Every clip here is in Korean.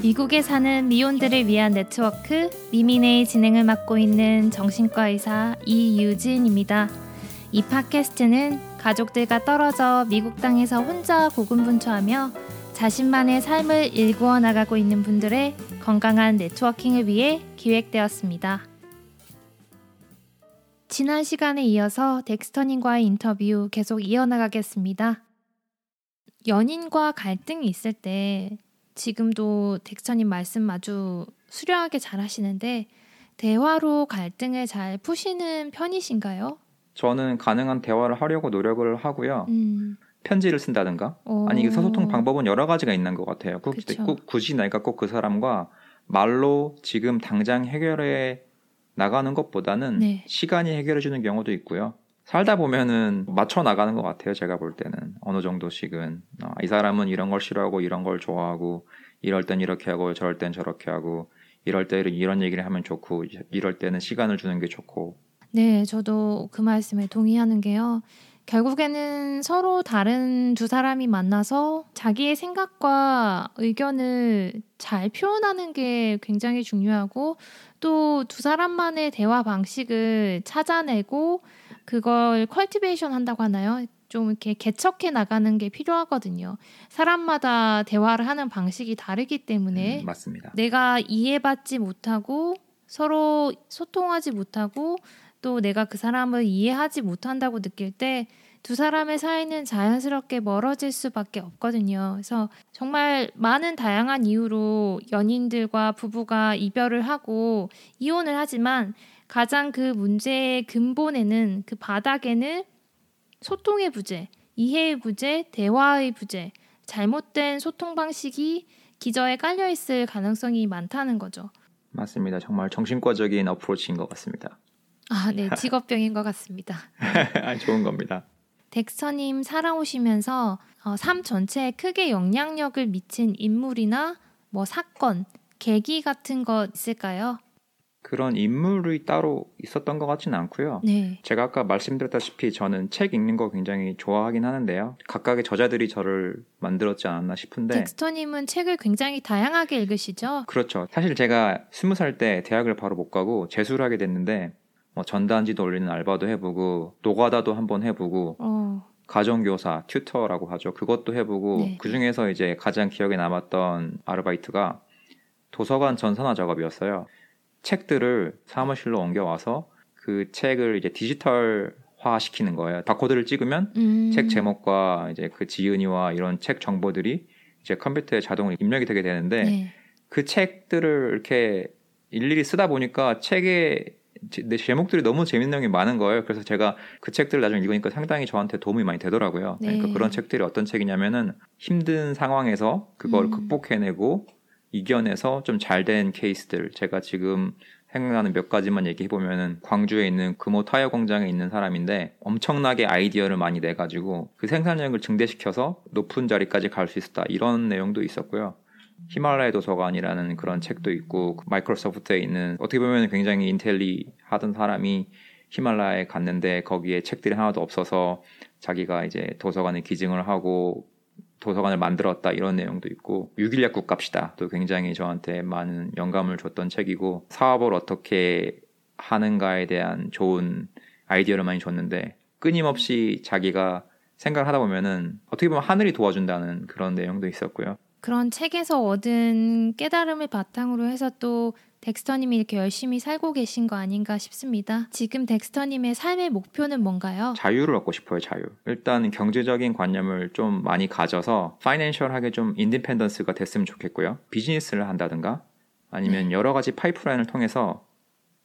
미국에 사는 미혼들을 위한 네트워크 미민의 진행을 맡고 있는 정신과 의사 이유진입니다. 이 팟캐스트는 가족들과 떨어져 미국 땅에서 혼자 고군분투하며 자신만의 삶을 일구어 나가고 있는 분들의 건강한 네트워킹을 위해 기획되었습니다. 지난 시간에 이어서 덱스터님과의 인터뷰 계속 이어나가겠습니다. 연인과 갈등이 있을 때 지금도 덱스터님 말씀 아주 수려하게 잘 하시는데 대화로 갈등을 잘 푸시는 편이신가요? 저는 가능한 대화를 하려고 노력을 하고요. 음, 편지를 쓴다든가 어, 아니 이 소통 방법은 여러 가지가 있는 것 같아요. 꼭. 꼭 굳이 내가 꼭 그 사람과 말로 지금 당장 해결해 나가는 것보다는 네. 시간이 해결해 주는 경우도 있고요. 살다 보면은 맞춰 나가는 것 같아요. 제가 볼 때는 어느 정도씩은 어, 이 사람은 이런 걸 싫어하고 이런 걸 좋아하고 이럴 땐 이렇게 하고 저럴 땐 저렇게 하고 이럴 때 이런 얘기를 하면 좋고 이럴 때는 시간을 주는 게 좋고 네, 저도 그 말씀에 동의하는 게요. 결국에는 서로 다른 두 사람이 만나서 자기의 생각과 의견을 잘 표현하는 게 굉장히 중요하고 또 두 사람만의 대화 방식을 찾아내고 그걸 컬티베이션 한다고 하나요? 좀 이렇게 개척해 나가는 게 필요하거든요. 사람마다 대화를 하는 방식이 다르기 때문에 음, 맞습니다. 내가 이해받지 못하고 서로 소통하지 못하고 또 내가 그 사람을 이해하지 못한다고 느낄 때 두 사람의 사이는 자연스럽게 멀어질 수밖에 없거든요. 그래서 정말 많은 다양한 이유로 연인들과 부부가 이별을 하고 이혼을 하지만 가장 그 문제의 근본에는 그 바닥에는 소통의 부재, 이해의 부재, 대화의 부재, 잘못된 소통 방식이 기저에 깔려 있을 가능성이 많다는 거죠. 맞습니다. 정말 정신과적인 어프로치인 것 같습니다. 아, 네, 직업병인 것 같습니다. 아니, 좋은 겁니다. 덱스터님 살아오시면서 어, 삶 전체에 크게 영향력을 미친 인물이나 뭐 사건, 계기 같은 것 있을까요? 그런 인물이 따로 있었던 것 같지는 않고요. 네, 제가 아까 말씀드렸다시피 저는 책 읽는 거 굉장히 좋아하긴 하는데요. 각각의 저자들이 저를 만들었지 않았나 싶은데 덱스터님은 책을 굉장히 다양하게 읽으시죠? 그렇죠. 사실 제가 스무 살 때 대학을 바로 못 가고 재수를 하게 됐는데 뭐 전단지도 올리는 알바도 해보고 노가다도 한번 해보고 어, 가정교사 튜터라고 하죠. 그것도 해보고 네. 그 중에서 이제 가장 기억에 남았던 아르바이트가 도서관 전산화 작업이었어요. 책들을 사무실로 옮겨와서 그 책을 이제 디지털화 시키는 거예요. 바코드를 찍으면 음, 책 제목과 이제 그 지은이와 이런 책 정보들이 이제 컴퓨터에 자동으로 입력이 되게 되는데 네, 그 책들을 이렇게 일일이 쓰다 보니까 책에 제- 내 제목들이 너무 재밌는 게 많은 거예요. 그래서 제가 그 책들을 나중에 읽으니까 상당히 저한테 도움이 많이 되더라고요. 네. 그러니까 그런 책들이 어떤 책이냐면은 힘든 상황에서 그걸 음. 극복해내고 이겨내서 좀 잘 된 케이스들. 제가 지금 생각나는 몇 가지만 얘기해 보면은 광주에 있는 금호 타이어 공장에 있는 사람인데 엄청나게 아이디어를 많이 내 가지고 그 생산력을 증대시켜서 높은 자리까지 갈 수 있었다. 이런 내용도 있었고요. 히말라야 도서관이라는 그런 책도 있고 그 마이크로소프트에 있는 어떻게 보면 굉장히 인텔리 하던 사람이 히말라야에 갔는데 거기에 책들이 하나도 없어서 자기가 이제 도서관에 기증을 하고 도서관을 만들었다 이런 내용도 있고 6.1 약국 갑시다 또 굉장히 저한테 많은 영감을 줬던 책이고 사업을 어떻게 하는가에 대한 좋은 아이디어를 많이 줬는데 끊임없이 자기가 생각을 하다 보면은 어떻게 보면 하늘이 도와준다는 그런 내용도 있었고요. 그런 책에서 얻은 깨달음을 바탕으로 해서 또 덱스터님이 이렇게 열심히 살고 계신 거 아닌가 싶습니다. 지금 덱스터님의 삶의 목표는 뭔가요? 자유를 얻고 싶어요, 자유. 일단 경제적인 관념을 좀 많이 가져서 financial하게 좀 independence가 됐으면 좋겠고요. 비즈니스를 한다든가 아니면 여러 가지 파이프라인을 통해서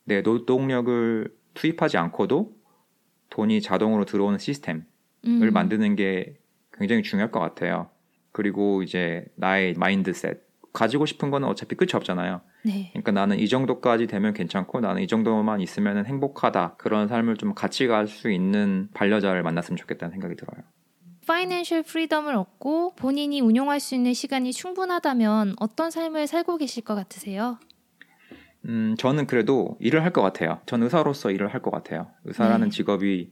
내 노동력을 투입하지 않고도 돈이 자동으로 들어오는 시스템을 음, 만드는 게 굉장히 중요할 것 같아요. 그리고 이제 나의 mindset 가지고 싶은 거는 어차피 끝이 없잖아요. 네. 그러니까 나는 이 정도까지 되면 괜찮고 나는 이 정도만 있으면 행복하다. 그런 삶을 좀 같이 갈 수 있는 반려자를 만났으면 좋겠다는 생각이 들어요. financial freedom을 얻고 본인이 운용할 수 있는 시간이 충분하다면 어떤 삶을 살고 계실 것 같으세요? 음, 저는 그래도 일을 할 것 같아요. 전 의사로서 일을 할 것 같아요. 의사라는 네. 직업이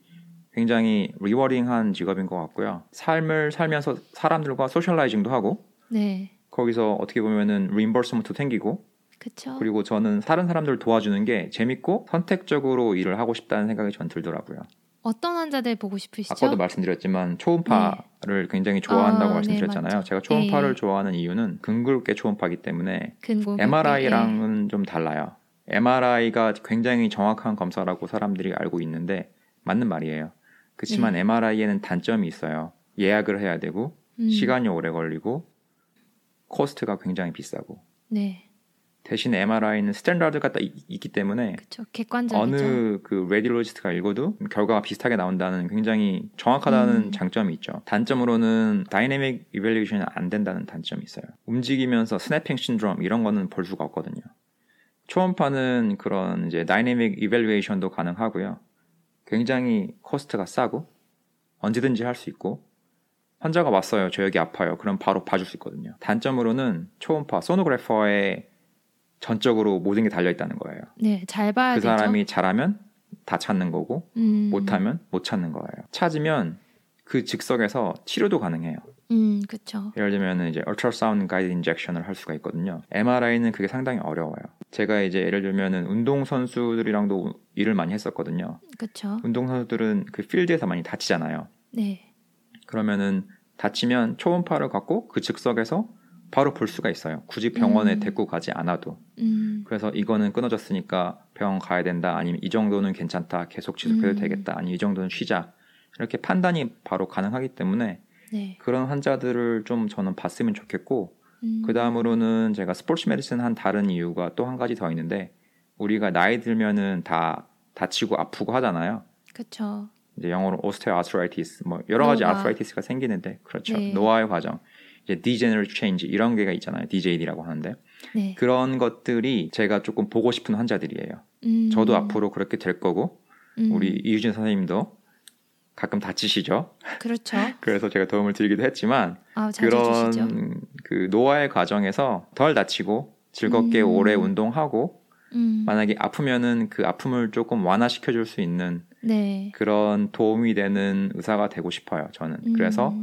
굉장히 rewarding한 직업인 것 같고요. 삶을 살면서 사람들과 socializing도 하고 네. 거기서 어떻게 보면은 reimbursement도 생기고 그쵸. 그리고 저는 다른 사람들 도와주는 게 재밌고 선택적으로 일을 하고 싶다는 생각이 전 들더라고요. 어떤 환자들 보고 싶으시죠? 아까도 말씀드렸지만 초음파를 굉장히 좋아한다고 아, 말씀드렸잖아요. 네. 제가 초음파를 예. 좋아하는 이유는 근골계 초음파기 때문에 근골 MRI랑은 좀 달라요. MRI가 굉장히 정확한 검사라고 사람들이 알고 있는데 맞는 말이에요. 그렇지만 네. MRI에는 단점이 있어요. 예약을 해야 되고 음, 시간이 오래 걸리고 cost가 굉장히 비싸고 네, 대신 MRI는 standard가 딱 있- 있기 때문에 그렇죠. 객관적이죠. 어느 그 radiologist가 읽어도 결과가 비슷하게 나온다는 굉장히 정확하다는 음. 장점이 있죠. 단점으로는 dynamic evaluation이 안 된다는 단점이 있어요. 움직이면서 snapping syndrome 이런 거는 볼 수가 없거든요. 초음파는 그런 이제 dynamic evaluation도 가능하고요. 굉장히 cost가 싸고 언제든지 할 수 있고 환자가 왔어요. 저 여기 아파요. 그럼 바로 봐줄 수 있거든요. 단점으로는 초음파 sonographer에 전적으로 모든 게 달려 있다는 거예요. 네, 잘 봐야 그 되죠. 사람이 잘하면 다 찾는 거고 음, 못하면 못 찾는 거예요. 찾으면 그 즉석에서 치료도 가능해요. 음, 그렇죠. 예를 들면 이제 ultrasound guided injection을 할 수가 있거든요. MRI는 그게 상당히 어려워요. 제가 이제 예를 들면은 운동 선수들이랑도 일을 많이 했었거든요. 그렇죠. 운동 선수들은 그 필드에서 많이 다치잖아요. 네, 그러면은 다치면 초음파를 갖고 그 즉석에서 바로 볼 수가 있어요. 굳이 병원에 음. 데리고 가지 않아도. 음, 그래서 이거는 끊어졌으니까 병원 가야 된다. 아니면 이 정도는 괜찮다. 계속 지속해도 음. 되겠다. 아니면 이 정도는 쉬자. 이렇게 판단이 바로 가능하기 때문에 네. 그런 환자들을 좀 저는 봤으면 좋겠고 음, 그 다음으로는 제가 스포츠 메디슨 한 다른 이유가 또 한 가지 더 있는데 우리가 나이 들면은 다 다치고 아프고 하잖아요. 그렇죠. 이제 영어로 오스테오 아스라이티스 뭐 여러 가지 노화. 아스라이티스가 생기는데 그렇죠. 네. 노화의 과정. 이제 degenerative change 이런 게가 있잖아요. DJD라고 하는데 네. 그런 것들이 제가 조금 보고 싶은 환자들이에요. 음, 저도 앞으로 그렇게 될 거고 음, 우리 이유진 선생님도 가끔 다치시죠. 그렇죠. 그래서 제가 도움을 드리기도 했지만 아, 주시죠. 그런 그 노화의 과정에서 덜 다치고 즐겁게 음. 오래 운동하고 음, 만약에 아프면은 그 아픔을 조금 완화시켜 줄 수 있는 네. 그런 도움이 되는 의사가 되고 싶어요. 저는 음, 그래서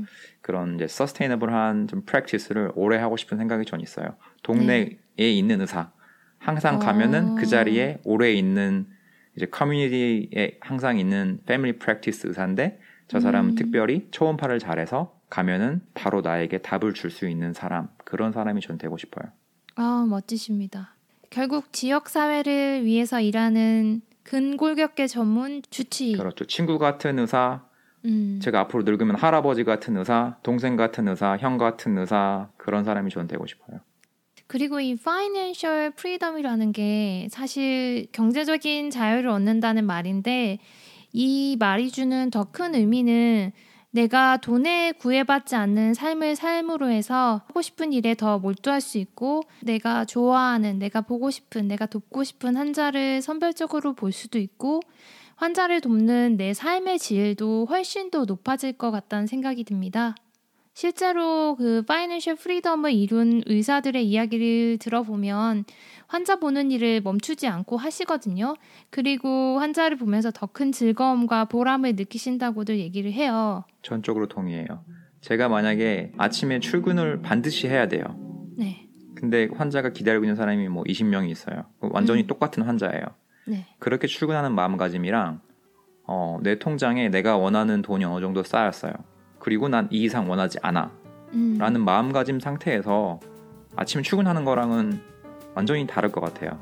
그런 이제 sustainable한 좀 practice를 오래 하고 싶은 생각이 전 있어요. 동네에 있는 의사 항상 어. 가면은 그 자리에 오래 있는 이제 커뮤니티에 항상 있는 family practice 의사인데 저 사람은 음. 특별히 초음파를 잘해서 가면은 바로 나에게 답을 줄 수 있는 사람 그런 사람이 전 되고 싶어요. 아, 멋지십니다. 결국 지역 사회를 위해서 일하는 근골격계 전문 주치. 그렇죠. 친구 같은 의사, 음, 제가 앞으로 늙으면 할아버지 같은 의사, 동생 같은 의사, 형 같은 의사 그런 사람이 전 되고 싶어요. 그리고 이 financial freedom이라는 게 사실 경제적인 자유를 얻는다는 말인데 이 말이 주는 더 큰 의미는 내가 돈에 구애받지 않는 삶을 삶으로 해서 하고 싶은 일에 더 몰두할 수 있고 내가 좋아하는 내가 보고 싶은 내가 돕고 싶은 환자를 선별적으로 볼 수도 있고 환자를 돕는 내 삶의 질도 훨씬 더 높아질 것 같다는 생각이 듭니다. 실제로 그 파이낸셜 프리덤을 이룬 의사들의 이야기를 들어보면 환자 보는 일을 멈추지 않고 하시거든요. 그리고 환자를 보면서 더 큰 즐거움과 보람을 느끼신다고도 얘기를 해요. 전적으로 동의해요. 제가 만약에 아침에 출근을 반드시 해야 돼요. 네. 근데 환자가 기다리고 있는 사람이 뭐 20명이 있어요. 완전히 음. 똑같은 환자예요. 네. 그렇게 출근하는 마음가짐이랑 어, 내 통장에 내가 원하는 돈이 어느 정도 쌓였어요. 그리고 난 이 이상 원하지 않아. 음. 라는 마음가짐 상태에서 아침에 출근하는 거랑은 완전히 다를 것 같아요.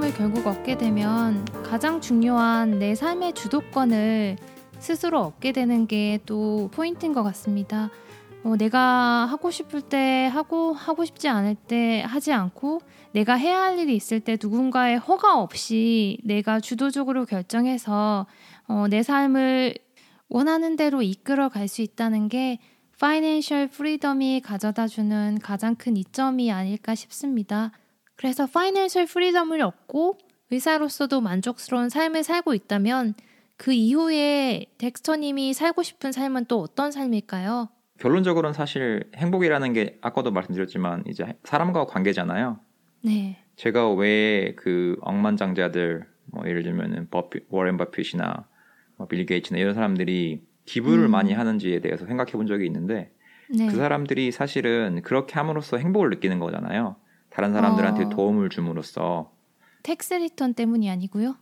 네, 결국 얻게 되면 가장 중요한 내 삶의 주도권을 스스로 얻게 되는 게 또 포인트인 것 같습니다. 어, 내가 하고 싶을 때 하고 하고 싶지 않을 때 하지 않고 내가 해야 할 일이 있을 때 누군가의 허가 없이 내가 주도적으로 결정해서 어, 내 삶을 원하는 대로 이끌어 갈 수 있다는 게 financial freedom이 가져다 주는 가장 큰 이점이 아닐까 싶습니다. 그래서 financial freedom을 얻고 의사로서도 만족스러운 삶을 살고 있다면 그 이후에 덱스터님이 살고 싶은 삶은 또 어떤 삶일까요? 결론적으로는 사실 행복이라는 게 아까도 말씀드렸지만 이제 사람과 관계잖아요. 네. 제가 왜 그 억만장자들 뭐 예를 들면은 버피, 워렌 버핏이나 뭐 빌 게이츠나 이런 사람들이 기부를 음. 많이 하는지에 대해서 생각해 본 적이 있는데 네. 그 사람들이 사실은 그렇게 함으로써 행복을 느끼는 거잖아요. 다른 사람들한테 어. 도움을 줌으로써 tax return 때문이 아니고요.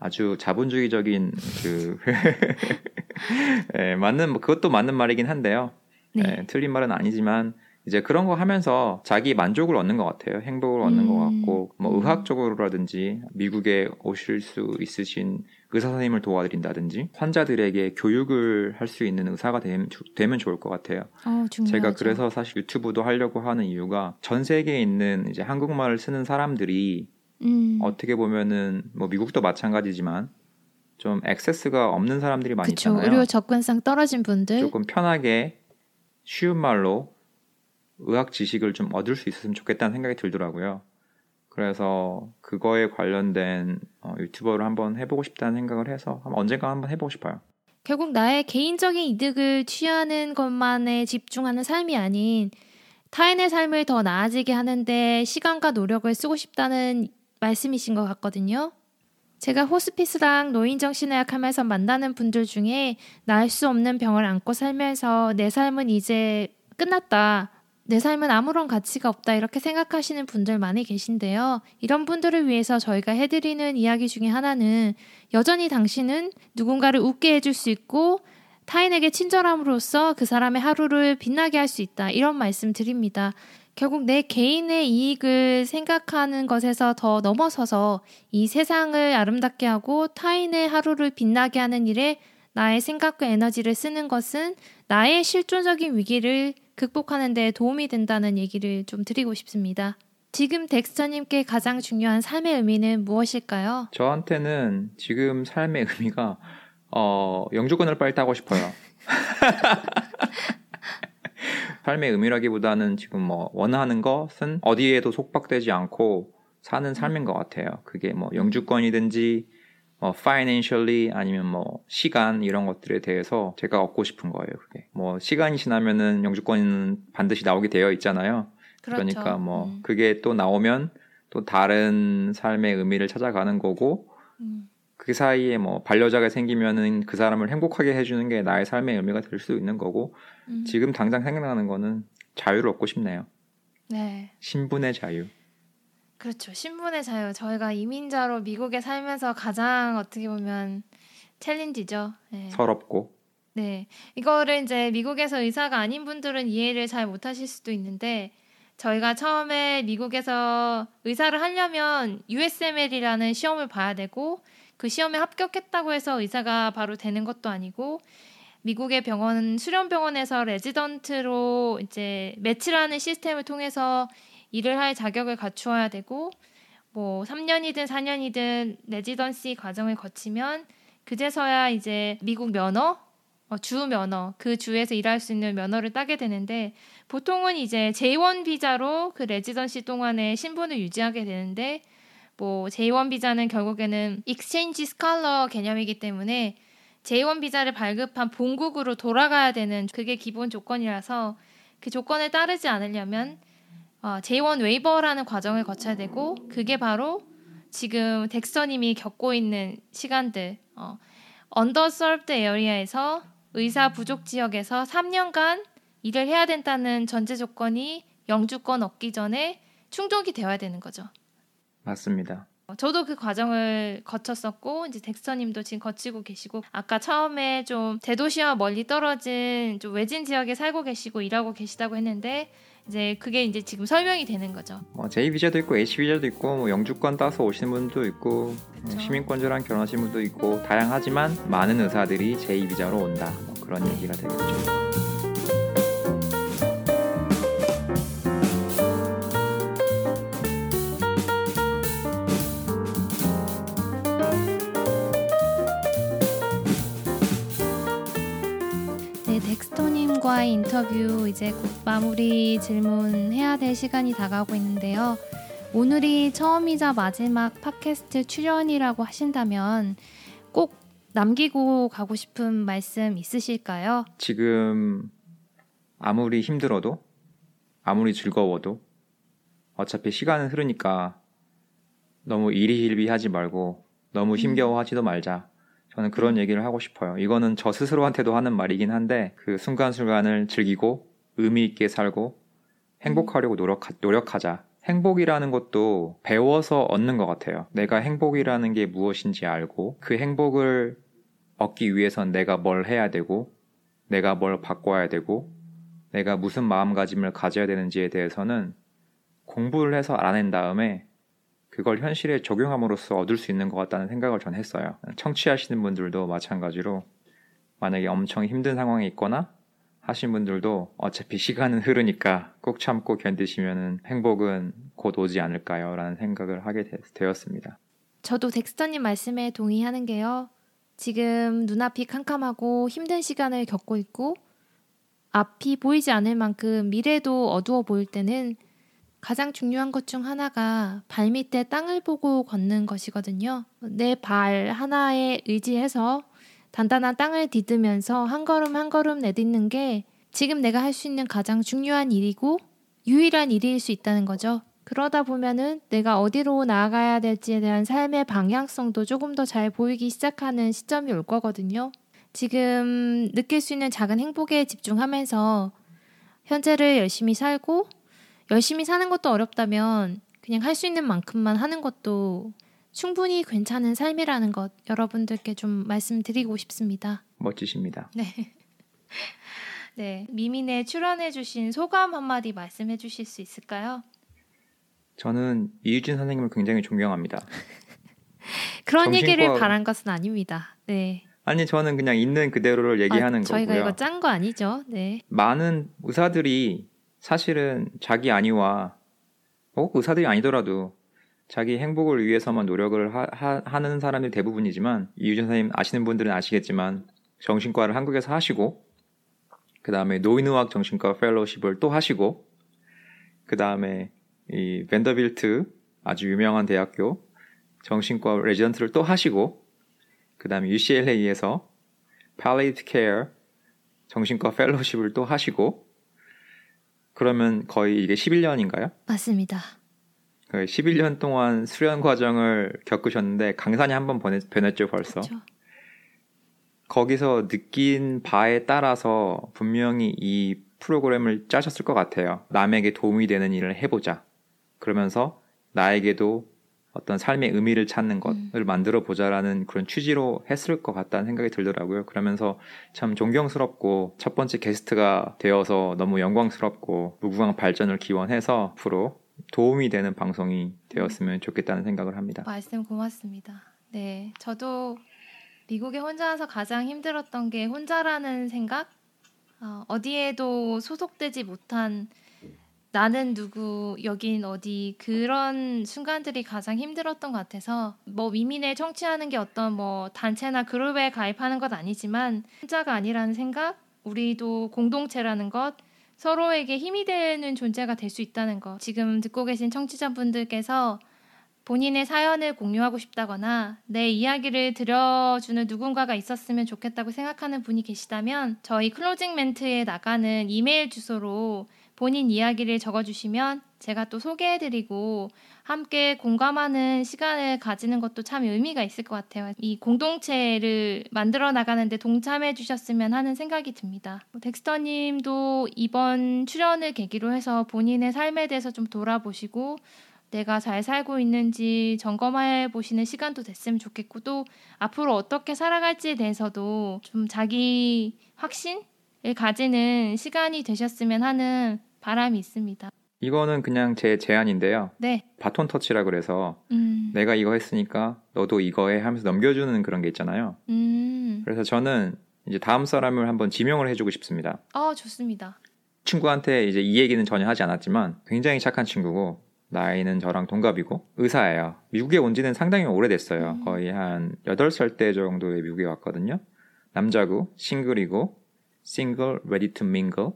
아주 자본주의적인 그 예, 맞는 그것도 맞는 말이긴 한데요. 네. 예, 틀린 말은 아니지만 이제 그런 거 하면서 자기 만족을 얻는 것 같아요. 행복을 얻는 것 음. 같고 뭐 음. 의학적으로라든지 미국에 오실 수 있으신 의사 선생님을 도와드린다든지 환자들에게 교육을 할 수 있는 의사가 되면, 되면 좋을 것 같아요. 어. 제가 그래서 사실 유튜브도 하려고 하는 이유가 전 세계에 있는 이제 한국말을 쓰는 사람들이 음. 어떻게 보면은 뭐 미국도 마찬가지지만 좀 액세스가 없는 사람들이 많이 그쵸. 있잖아요. 의료 접근성 떨어진 분들. 조금 편하게 쉬운 말로 의학 지식을 좀 얻을 수 있었으면 좋겠다는 생각이 들더라고요. 그래서 그거에 관련된 어, 유튜버를 한번 해보고 싶다는 생각을 해서 언젠가 한번 해보고 싶어요. 결국 나의 개인적인 이득을 취하는 것만에 집중하는 삶이 아닌 타인의 삶을 더 나아지게 하는데 시간과 노력을 쓰고 싶다는 말씀이신 것 같거든요. 제가 호스피스랑 노인정신의학 하면서 만나는 분들 중에 나을 수 없는 병을 안고 살면서 내 삶은 이제 끝났다. 내 삶은 아무런 가치가 없다. 이렇게 생각하시는 분들 많이 계신데요. 이런 분들을 위해서 저희가 해드리는 이야기 중에 하나는 여전히 당신은 누군가를 웃게 해줄 수 있고 타인에게 친절함으로써 그 사람의 하루를 빛나게 할 수 있다. 이런 말씀 드립니다. 결국 내 개인의 이익을 생각하는 것에서 더 넘어서서 이 세상을 아름답게 하고 타인의 하루를 빛나게 하는 일에 나의 생각과 에너지를 쓰는 것은 나의 실존적인 위기를 극복하는 데 도움이 된다는 얘기를 좀 드리고 싶습니다. 지금 덱스터님께 가장 중요한 삶의 의미는 무엇일까요? 저한테는 지금 삶의 의미가 어, 영주권을 빨리 따고 싶어요. 삶의 의미라기보다는 지금 뭐 원하는 것은 어디에도 속박되지 않고 사는 삶인 것 같아요. 그게 뭐 영주권이든지 뭐 financially 아니면 뭐 시간 이런 것들에 대해서 제가 얻고 싶은 거예요. 그게 뭐 시간이 지나면은 영주권은 반드시 나오게 되어 있잖아요. 그러니까 뭐 음, 그게 또 나오면 또 다른 삶의 의미를 찾아가는 거고 음. 그 사이에 뭐 반려자가 생기면은 그 사람을 행복하게 해주는 게 나의 삶의 의미가 될수 있는 거고 음. 지금 당장 생각나는 거는 자유를 얻고 싶네요. 네. 신분의 자유. 그렇죠. 신분의 자유. 저희가 이민자로 미국에 살면서 가장 어떻게 보면 챌린지죠. 네. 서럽고 네. 이거를 이제 미국에서 의사가 아닌 분들은 이해를 잘 못하실 수도 있는데 저희가 처음에 미국에서 의사를 하려면 USML이라는 시험을 봐야 되고 그 시험에 합격했다고 해서 의사가 바로 되는 것도 아니고 미국의 병원 수련병원에서 레지던트로 이제 매치라는 시스템을 통해서 일을 할 자격을 갖추어야 되고 뭐 3년이든 4년이든 레지던시 과정을 거치면 그제서야 이제 미국 면허 어, 주 면허 그 주에서 일할 수 있는 면허를 따게 되는데 보통은 이제 J1 비자로 그 residency 동안에 신분을 유지하게 되는데 뭐 J1 비자는 결국에는 exchange scholar 개념이기 때문에 J1 비자를 발급한 본국으로 돌아가야 되는 그게 기본 조건이라서 그 조건을 따르지 않으려면 어, J1 waiver라는 과정을 거쳐야 되고 그게 바로 지금 덱스터님이 겪고 있는 시간들 어, underserved area에서 의사 부족 지역에서 3년간 일을 해야 된다는 전제 조건이 영주권 얻기 전에 충족이 되어야 되는 거죠. 맞습니다. 어, 저도 그 과정을 거쳤었고 이제 덱스터님도 지금 거치고 계시고 아까 처음에 좀 대도시와 멀리 떨어진 좀 외진 지역에 살고 계시고 일하고 계시다고 했는데 이제 그게 이제 지금 설명이 되는 거죠. 뭐 J 비자도 있고 H 비자도 있고 뭐 영주권 따서 오시는 분도 있고 뭐 그쵸. 시민권자랑 결혼하신 분도 있고 다양하지만 많은 의사들이 J 비자로 온다. 뭐 그런 얘기가 되겠죠. 덱스터님과의 인터뷰 이제 곧 마무리 질문해야 될 시간이 다가오고 있는데요. 오늘이 처음이자 마지막 팟캐스트 출연이라고 하신다면 꼭 남기고 가고 싶은 말씀 있으실까요? 지금 아무리 힘들어도 아무리 즐거워도 어차피 시간은 흐르니까 너무 이리힐비하지 말고 너무 힘겨워하지도 말자. 저는 그런 얘기를 하고 싶어요. 이거는 저 스스로한테도 하는 말이긴 한데 그 순간순간을 즐기고 의미 있게 살고 행복하려고 노력 노력하자. 행복이라는 것도 배워서 얻는 것 같아요. 내가 행복이라는 게 무엇인지 알고 그 행복을 얻기 위해선 내가 뭘 해야 되고 내가 뭘 바꿔야 되고 내가 무슨 마음가짐을 가져야 되는지에 대해서는 공부를 해서 알아낸 다음에 그걸 현실에 적용함으로써 얻을 수 있는 것 같다는 생각을 전 했어요. 청취하시는 분들도 마찬가지로 만약에 엄청 힘든 상황에 있거나 하신 분들도 어차피 시간은 흐르니까 꼭 참고 견디시면 행복은 곧 오지 않을까요? 라는 생각을 하게 되, 었습니다 저도 덱스터님 말씀에 동의하는 게요. 지금 눈앞이 캄캄하고 힘든 시간을 겪고 있고 앞이 보이지 않을 만큼 미래도 어두워 보일 때는 가장 중요한 것 중 하나가 발밑에 땅을 보고 걷는 것이거든요. 내 발 하나에 의지해서 단단한 땅을 디디면서 한 걸음 한 걸음 내딛는 게 지금 내가 할 수 있는 가장 중요한 일이고 유일한 일일 수 있다는 거죠. 그러다 보면은 내가 어디로 나아가야 될지에 대한 삶의 방향성도 조금 더 잘 보이기 시작하는 시점이 올 거거든요. 지금 느낄 수 있는 작은 행복에 집중하면서 현재를 열심히 살고 열심히 사는 것도 어렵다면 그냥 할 수 있는 만큼만 하는 것도 충분히 괜찮은 삶이라는 것 여러분들께 좀 말씀드리고 싶습니다. 멋지십니다. 네. 네. 미민에 출연해주신 소감 한마디 말씀해 주실 수 있을까요? 저는 이유진 선생님을 굉장히 존경합니다. 그런 정신과... 얘기를 바란 것은 아닙니다. 네. 아니 저는 그냥 있는 그대로를 얘기하는 아, 저희가 거고요. 이거 짠 거 아니죠? 네. 많은 의사들이 사실은 자기 아니와 꼭 의사들이 아니더라도 자기 행복을 위해서만 노력을 하, 는 사람이 대부분이지만 이유진 선생님 아시는 분들은 아시겠지만 정신과를 한국에서 하시고 그 다음에 노인의학 정신과 fellowship을 또 하시고 그 다음에 이 밴더빌트 아주 유명한 대학교 정신과 레지던트를 또 하시고 그 다음에 UCLA에서 palliative care 정신과 fellowship을 또 하시고 그러면 거의 이게 11년인가요? 맞습니다. 11년 동안 수련 과정을 겪으셨는데 강산이 한 번 변했죠 벌써. 그렇죠. 거기서 느낀 바에 따라서 분명히 이 프로그램을 짜셨을 것 같아요. 남에게 도움이 되는 일을 해보자. 그러면서 나에게도 어떤 삶의 의미를 찾는 것을 음. 만들어 보자라는 그런 취지로 했을 것 같다는 생각이 들더라고요. 그러면서 참 존경스럽고 첫 번째 게스트가 되어서 너무 영광스럽고 무궁한 발전을 기원해서 앞으로 도움이 되는 방송이 되었으면 좋겠다는 생각을 합니다. 말씀 고맙습니다. 네, 저도 미국에 혼자 와서 가장 힘들었던 게 혼자라는 생각, 어, 어디에도 소속되지 못한 나는 누구, 여긴 어디 그런 순간들이 가장 힘들었던 것 같아서 뭐 미민에 청취하는 게 어떤 뭐 단체나 그룹에 가입하는 것 아니지만 혼자가 아니라는 생각, 우리도 공동체라는 것, 서로에게 힘이 되는 존재가 될 수 있다는 것. 지금 듣고 계신 청취자분들께서 본인의 사연을 공유하고 싶다거나 내 이야기를 들려주는 누군가가 있었으면 좋겠다고 생각하는 분이 계시다면 저희 closing 멘트에 나가는 이메일 주소로 본인 이야기를 적어주시면 제가 또 소개해드리고 함께 공감하는 시간을 가지는 것도 참 의미가 있을 것 같아요. 이 공동체를 만들어 나가는데 동참해 주셨으면 하는 생각이 듭니다. 뭐 덱스터님도 이번 출연을 계기로 해서 본인의 삶에 대해서 좀 돌아보시고 내가 잘 살고 있는지 점검해 보시는 시간도 됐으면 좋겠고 또 앞으로 어떻게 살아갈지에 대해서도 좀 자기 확신을 가지는 시간이 되셨으면 하는 바람이 있습니다. 이거는 그냥 제 제안인데요. 네. 바톤 터치라 그래서 음. 내가 이거 했으니까 너도 이거 해 하면서 넘겨주는 그런 게 있잖아요. 음. 그래서 저는 이제 다음 사람을 한번 지명을 해주고 싶습니다. 아 좋습니다. 친구한테 이제 이 얘기는 전혀 하지 않았지만 굉장히 착한 친구고 나이는 저랑 동갑이고 의사예요. 미국에 온 지는 상당히 오래됐어요. 음. 거의 한 8살 때 정도에 미국에 왔거든요. 남자고 싱글이고 single ready to mingle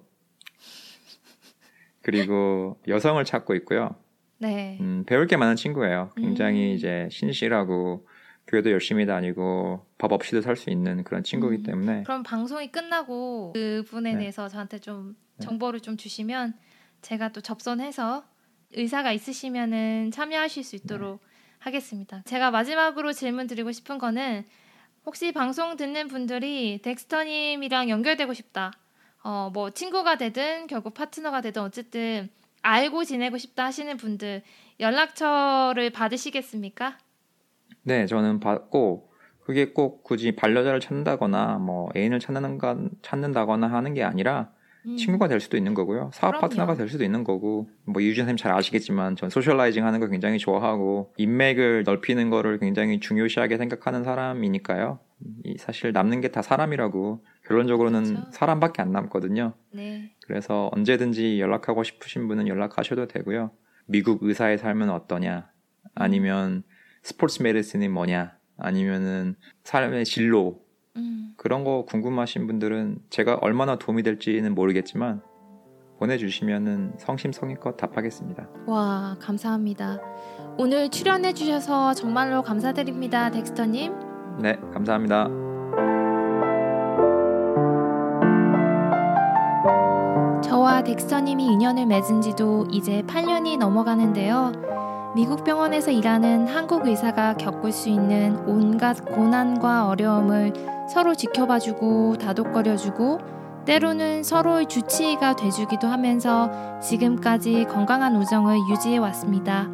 그리고 여성을 찾고 있고요. 네. 음, 배울 게 많은 친구예요. 굉장히 음. 이제 신실하고 교회도 열심히 다니고 법 없이도 살 수 있는 그런 친구이기 음. 때문에 그럼 방송이 끝나고 그분에 네. 대해서 저한테 좀 네. 정보를 좀 주시면 제가 또 접선해서 의사가 있으시면은 참여하실 수 있도록 하겠습니다. 제가 마지막으로 질문 드리고 싶은 거는 혹시 방송 듣는 분들이 덱스터님이랑 연결되고 싶다. 어, 뭐 친구가 되든 결국 파트너가 되든 어쨌든 알고 지내고 싶다 하시는 분들 연락처를 받으시겠습니까? 네, 저는 받고 그게 꼭 굳이 반려자를 찾는다거나 뭐 애인을 찾는 건 찾는다거나 하는 게 아니라 음. 친구가 될 수도 있는 거고요. 사업 그럼요. 파트너가 될 수도 있는 거고. 뭐 유진 선생님 잘 아시겠지만 전 socializing 하는 거 굉장히 좋아하고 인맥을 넓히는 거를 굉장히 중요시하게 생각하는 사람이니까요. 이 사실 남는 게 다 사람이라고 결론적으로는 그렇죠. 사람밖에 안 남거든요. 네. 그래서 언제든지 연락하고 싶으신 분은 연락하셔도 되고요. 미국 의사의 삶은 어떠냐? 아니면 스포츠 메디슨이 뭐냐? 아니면은 삶의 진로 음. 그런 거 궁금하신 분들은 제가 얼마나 도움이 될지는 모르겠지만 보내주시면은 성심성의껏 답하겠습니다. 와, 감사합니다. 오늘 출연해 주셔서 정말로 감사드립니다, 덱스터님. 네, 감사합니다. 저와 덱스터님이 인연을 맺은 지도 이제 8년이 넘어가는데요. 미국 병원에서 일하는 한국 의사가 겪을 수 있는 온갖 고난과 어려움을 서로 지켜봐주고 다독거려주고 때로는 서로의 주치의가 돼주기도 하면서 지금까지 건강한 우정을 유지해 왔습니다.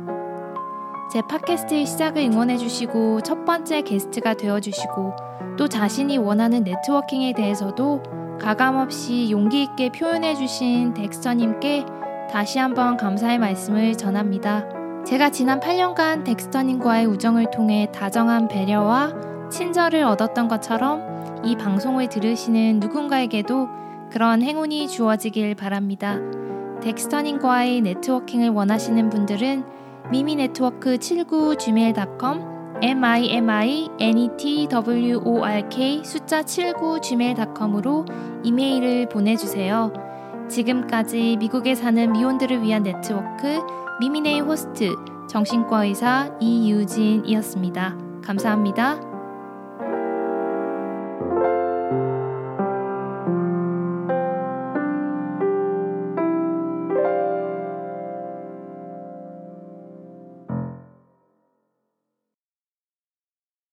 제 팟캐스트의 시작을 응원해주시고 첫 번째 게스트가 되어주시고 또 자신이 원하는 네트워킹에 대해서도 가감없이 용기 있게 표현해 주신 덱스터님께 다시 한번 감사의 말씀을 전합니다. 제가 지난 8년간 덱스터님과의 우정을 통해 다정한 배려와 친절을 얻었던 것처럼 이 방송을 들으시는 누군가에게도 그런 행운이 주어지길 바랍니다. 덱스터님과의 networking을 원하시는 분들은 미미네트워크 79 gmail.com miminetwork 숫자 79 gmail.com으로 이메일을 보내주세요. 지금까지 미국에 사는 미혼들을 위한 네트워크 미미네이 호스트 정신과 의사 이유진이었습니다. 감사합니다.